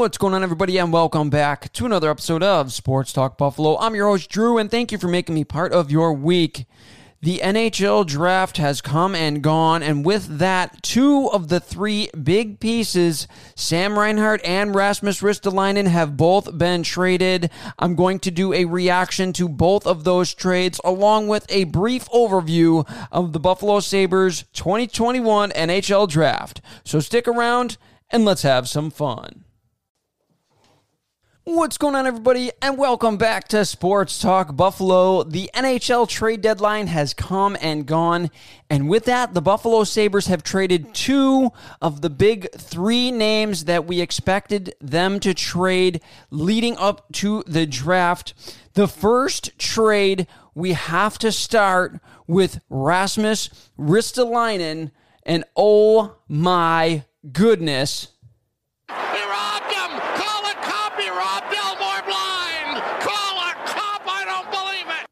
What's going on, everybody, and welcome back to another episode of Sports Talk Buffalo. I'm your host, Drew, and thank you for making me part of your week. The NHL draft has come and gone, and with that, two of the three big pieces, Sam Reinhart and Rasmus Ristolainen, have both been traded. I'm going to do a reaction to both of those trades, along with a brief overview of the Buffalo Sabres 2021 NHL draft. So stick around and let's have some fun. What's going on, everybody, and welcome back to Sports Talk Buffalo. The NHL trade deadline has come and gone, and with that, the Buffalo Sabres have traded two of the big three names that we expected them to trade leading up to the draft. The first trade, we have to start with Rasmus Ristolainen, and oh my goodness. He robbed him! Call a cop! He robbed Elmore blind! Call a cop! I don't believe it!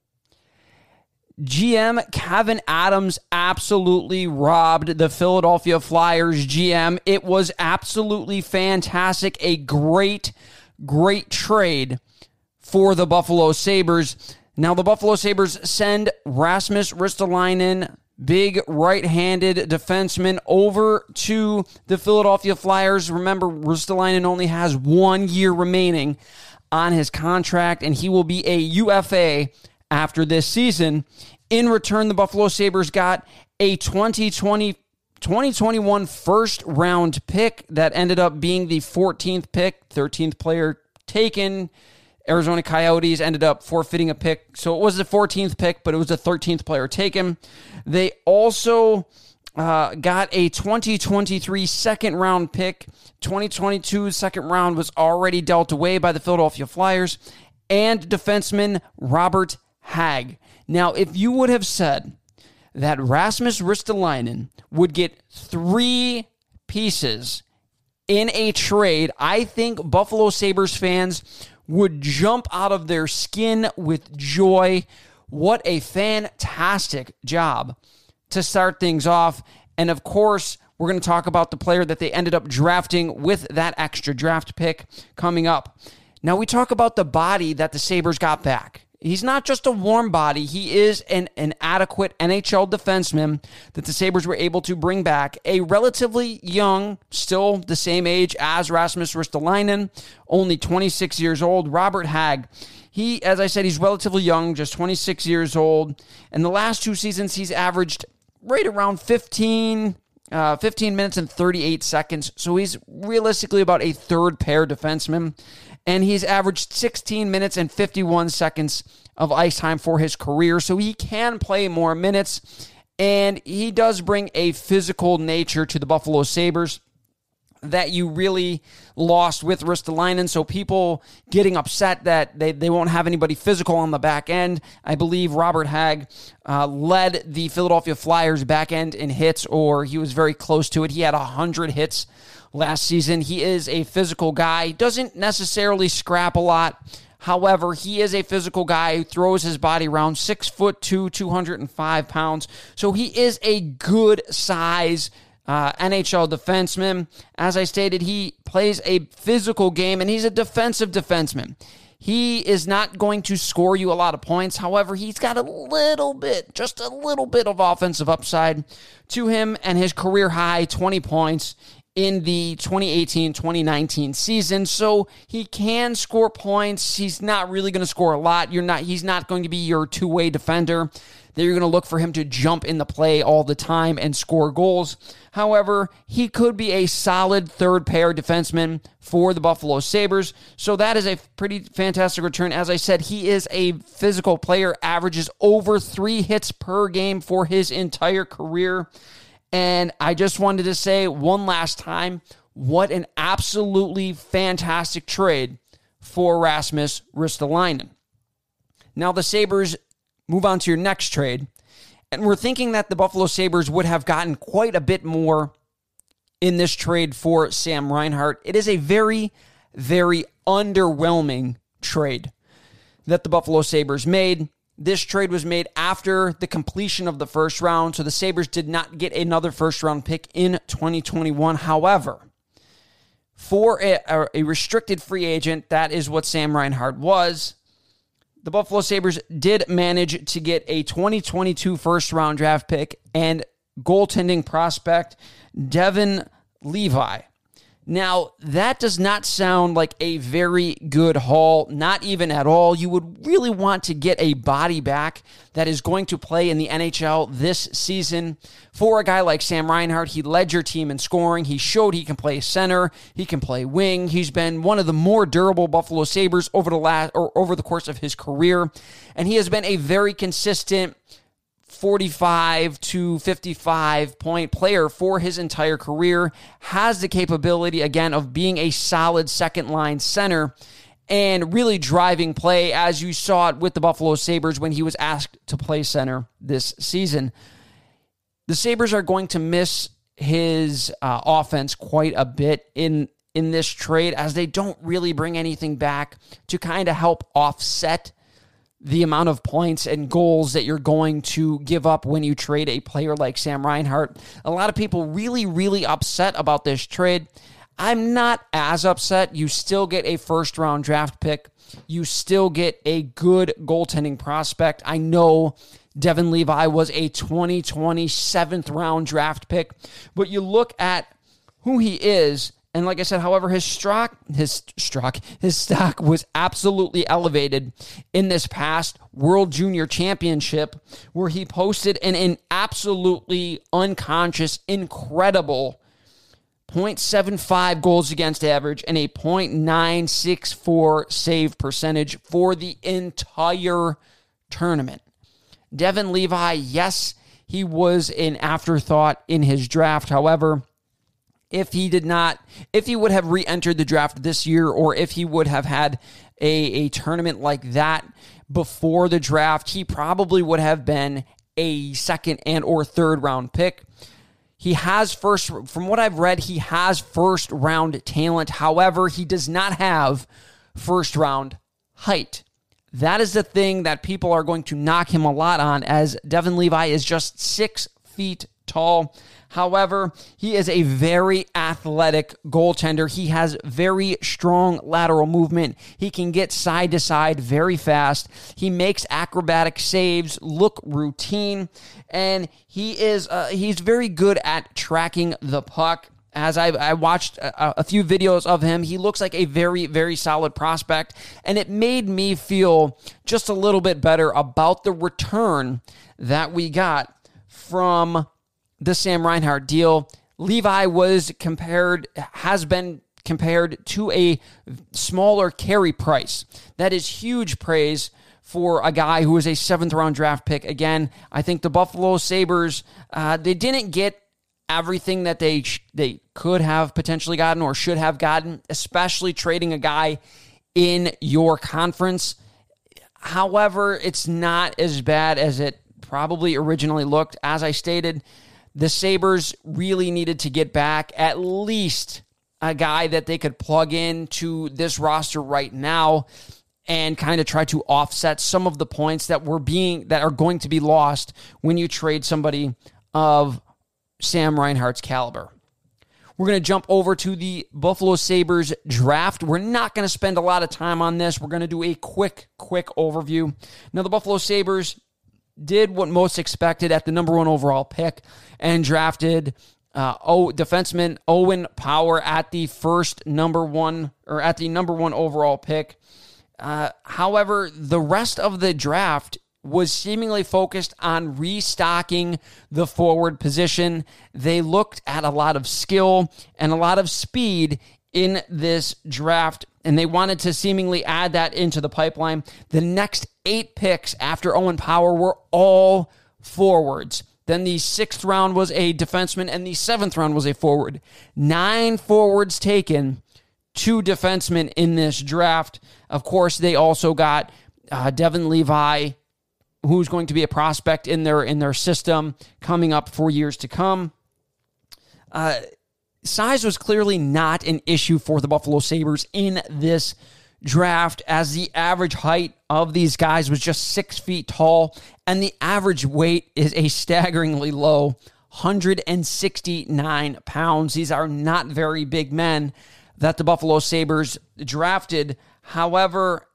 GM Kevyn Adams absolutely robbed the Philadelphia Flyers GM. It was absolutely fantastic. A great, great trade for the Buffalo Sabres. Now, the Buffalo Sabres send Rasmus Ristolainen, big right handed defenseman, over to the Philadelphia Flyers. Remember, Ristolainen only has one year remaining on his contract, and he will be a UFA after this season. In return, the Buffalo Sabres got a 2020 2021 first round pick that ended up being the 14th pick, 13th player taken. Arizona Coyotes ended up forfeiting a pick. So it was the 14th pick, but it was the 13th player taken. They also uh, got a 2023 second round pick. 2022 second round was already dealt away by the Philadelphia Flyers and defenseman Robert Hagg. Now, if you would have said that Rasmus Ristolainen would get three pieces in a trade, I think Buffalo Sabres fans would jump out of their skin with joy. What a fantastic job to start things off. And of course, we're going to talk about the player that they ended up drafting with that extra draft pick coming up. Now, we talk about the body that the Sabres got back. He's not just a warm body. He is an, an adequate NHL defenseman that the Sabres were able to bring back. A relatively young, still the same age as Rasmus Ristolainen, only 26 years old, Robert Hagg. He, as I said, he's relatively young, just 26 years old. In the last two seasons, he's averaged right around 15, uh, 15 minutes and 38 seconds. So he's realistically about a third pair defenseman and he's averaged 16 minutes and 51 seconds of ice time for his career, so he can play more minutes. And he does bring a physical nature to the Buffalo Sabres that you really lost with Ristolainen. So people getting upset that they, they won't have anybody physical on the back end. I believe Robert Hagg uh, led the Philadelphia Flyers back end in hits, or he was very close to it. He had 100 hits last season. He is a physical guy, doesn't necessarily scrap a lot. However, he is a physical guy who throws his body around six foot two, 205 pounds. So he is a good size uh, NHL defenseman. As I stated, he plays a physical game and he's a defensive defenseman. He is not going to score you a lot of points. However, he's got a little bit, just a little bit of offensive upside to him and his career high 20 points in the 2018 2019 season. So he can score points. He's not really going to score a lot. You're not, he's not going to be your two way defender that you're going to look for him to jump in the play all the time and score goals. However, he could be a solid third pair defenseman for the Buffalo Sabres. So that is a pretty fantastic return. As I said, he is a physical player, averages over three hits per game for his entire career. And I just wanted to say one last time what an absolutely fantastic trade for Rasmus Ristolainen. Now, the Sabres move on to your next trade. And we're thinking that the Buffalo Sabres would have gotten quite a bit more in this trade for Sam Reinhart. It is a very, very underwhelming trade that the Buffalo Sabres made. This trade was made after the completion of the first round, so the Sabres did not get another first round pick in 2021. However, for a, a restricted free agent. That is what Sam Reinhart was. The Buffalo Sabres did manage to get a 2022 first round draft pick and goaltending prospect, Devon Levi. Now, that does not sound like a very good haul, not even at all. You would really want to get a body back that is going to play in the NHL this season. For a guy like Sam Reinhart, he led your team in scoring. He showed he can play center, he can play wing. He's been one of the more durable Buffalo Sabres over the last or over the course of his career, and he has been a very consistent 45 to 55 point player for his entire career, has the capability, again, of being a solid second line center and really driving play, as you saw it with the Buffalo Sabres when he was asked to play center this season. The Sabres are going to miss his uh, offense quite a bit in in this trade as they don't really bring anything back to kind of help offset the amount of points and goals that you're going to give up when you trade a player like Sam Reinhart. A lot of people really, really upset about this trade. I'm not as upset. You still get a first round draft pick. You still get a good goaltending prospect. I know Devon Levi was a 2020 seventh round draft pick, but you look at who he is and like I said, however, his stock, his stock, his stock was absolutely elevated in this past World Junior Championship, where he posted an, an absolutely unconscious, incredible 0.75 goals against average and a 0.964 save percentage for the entire tournament. Devon Levi, yes, he was an afterthought in his draft. However, if he did not, if he would have re entered the draft this year, or if he would have had a, a tournament like that before the draft, he probably would have been a second and or third round pick. He has first, from what I've read, he has first round talent. However, he does not have first round height. That is the thing that people are going to knock him a lot on, as Devon Levi is just six feet tall. However, he is a very athletic goaltender. He has very strong lateral movement. He can get side to side very fast. He makes acrobatic saves look routine, and he is uh, he's very good at tracking the puck as I, I watched a, a, few videos of him, he looks like a very, very solid prospect. And it made me feel just a little bit better about the return that we got from the Sam Reinhart deal. Levi was compared, has been compared to a smaller Carey Price. That is huge praise for a guy who was a seventh round draft pick. Again, I think the Buffalo Sabres, uh, they didn't get everything that they sh- they could have potentially gotten or should have gotten, especially trading a guy in your conference. However, it's not as bad as it probably originally looked. As I stated, the Sabres really needed to get back at least a guy that they could plug into this roster right now and kind of try to offset some of the points that were being that are going to be lost when you trade somebody of Sam Reinhart's caliber. We're going to jump over to the Buffalo Sabres draft. We're not going to spend a lot of time on this. We're going to do a quick, quick overview. Now, the Buffalo Sabres did what most expected at the number one overall pick and drafted uh, oh, defenseman Owen Power at the first number one or at the number one overall pick. Uh, however, the rest of the draft was seemingly focused on restocking the forward position. They looked at a lot of skill and a lot of speed in this draft, and they wanted to seemingly add that into the pipeline. The next eight picks after Owen Power were all forwards. Then the sixth round was a defenseman, and the seventh round was a forward. Nine forwards taken, two defensemen in this draft. Of course, they also got uh, Devon Levi, who's going to be a prospect in their in their system coming up for years to come. Uh, size was clearly not an issue for the Buffalo Sabres in this draft, as the average height of these guys was just six feet tall, and the average weight is a staggeringly low 169 pounds. These are not very big men. that the Buffalo Sabres drafted. However,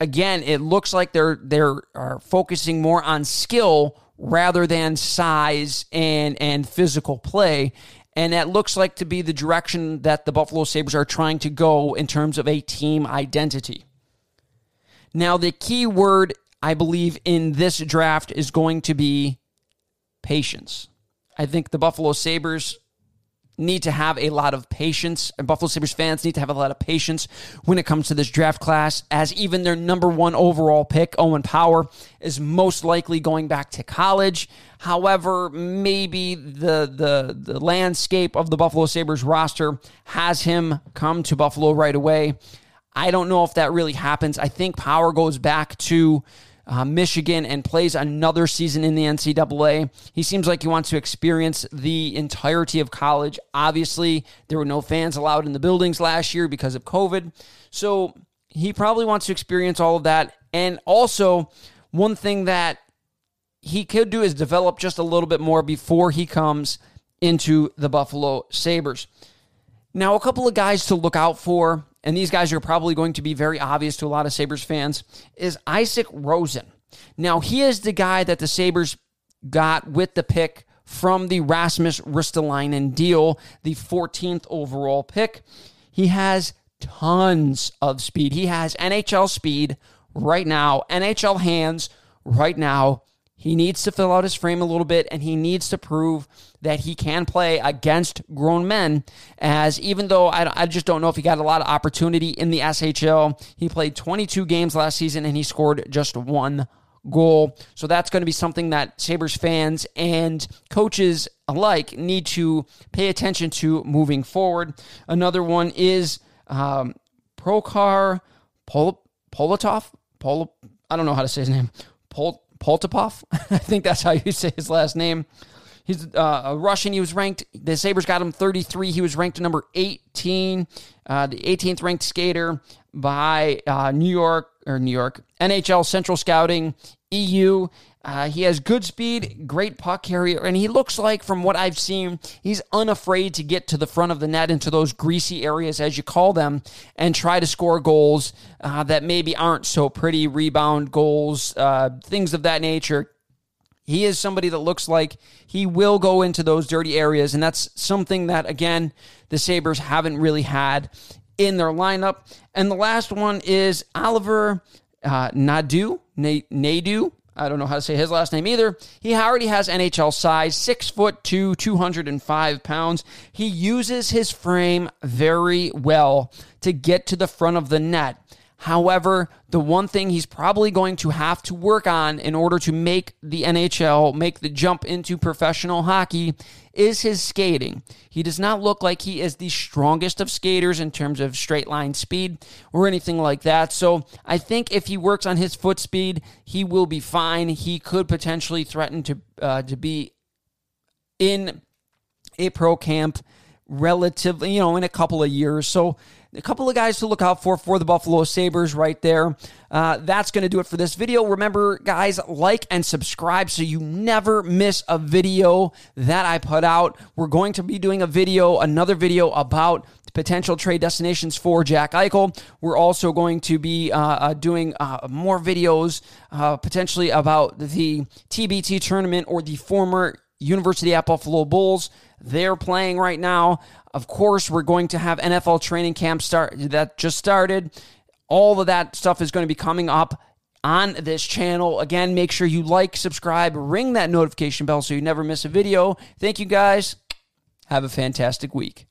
again, it looks like they're they're are focusing more on skill rather than size and and physical play. And that looks like to be the direction that the Buffalo Sabres are trying to go in terms of a team identity. Now, the key word I believe in this draft is going to be patience. I think the Buffalo Sabres need to have a lot of patience, and Buffalo Sabres fans need to have a lot of patience when it comes to this draft class, as even their number one overall pick, Owen Power, is most likely going back to college. However, maybe the the the landscape of the Buffalo Sabres roster has him come to Buffalo right away. I don't know if that really happens. I think Power goes back to uh, Michigan and plays another season in the NCAA. He seems like he wants to experience the entirety of college. Obviously, there were no fans allowed in the buildings last year because of COVID. So he probably wants to experience all of that. And also, one thing that he could do is develop just a little bit more before he comes into the Buffalo Sabres. Now, a couple of guys to look out for and these guys are probably going to be very obvious to a lot of Sabres fans, is Isaac Rosén. Now, he is the guy that the Sabres got with the pick from the Rasmus Ristolainen deal, the 14th overall pick. He has tons of speed. He has NHL speed right now, NHL hands right now. He needs to fill out his frame a little bit and he needs to prove that he can play against grown men. As even though I, I just don't know if he got a lot of opportunity in the SHL, he played 22 games last season and he scored just one goal. So that's going to be something that Sabres fans and coaches alike need to pay attention to moving forward. Another one is um, Prokhor Pol- Polotov. Pol- I don't know how to say his name. Pol- Poltapov. I think that's how you say his last name. He's uh, a Russian. He was ranked, the Sabres got him 33. He was ranked number 18, uh, the 18th ranked skater by uh, New York, or New York, NHL Central Scouting, EU. Uh, he has good speed, great puck carrier, and he looks like, from what I've seen, he's unafraid to get to the front of the net into those greasy areas, as you call them, and try to score goals uh, that maybe aren't so pretty, rebound goals, uh, things of that nature. He is somebody that looks like he will go into those dirty areas, and that's something that, again, the Sabres haven't really had in their lineup. And the last one is Oliver uh, Nadu, Nadu, I don't know how to say his last name either. He already has NHL size, six foot two, 205 pounds. He uses his frame very well to get to the front of the net. However, the one thing he's probably going to have to work on in order to make the NHL, make the jump into professional hockey, is his skating. He does not look like he is the strongest of skaters in terms of straight line speed or anything like that. So I think if he works on his foot speed, he will be fine. He could potentially threaten to uh, to be in a pro camp relatively, you know, in a couple of years. So a couple of guys to look out for for the Buffalo Sabres right there. Uh, that's going to do it for this video. Remember, guys, like and subscribe so you never miss a video that I put out. We're going to be doing a video, another video about potential trade destinations for Jack Eichel. We're also going to be uh, uh, doing uh, more videos uh, potentially about the TBT tournament or the former University at Buffalo Bulls. They're playing right now. Of course, we're going to have NFL training camp start that just started. All of that stuff is going to be coming up on this channel. Again, make sure you like, subscribe, ring that notification bell so you never miss a video. Thank you guys. Have a fantastic week.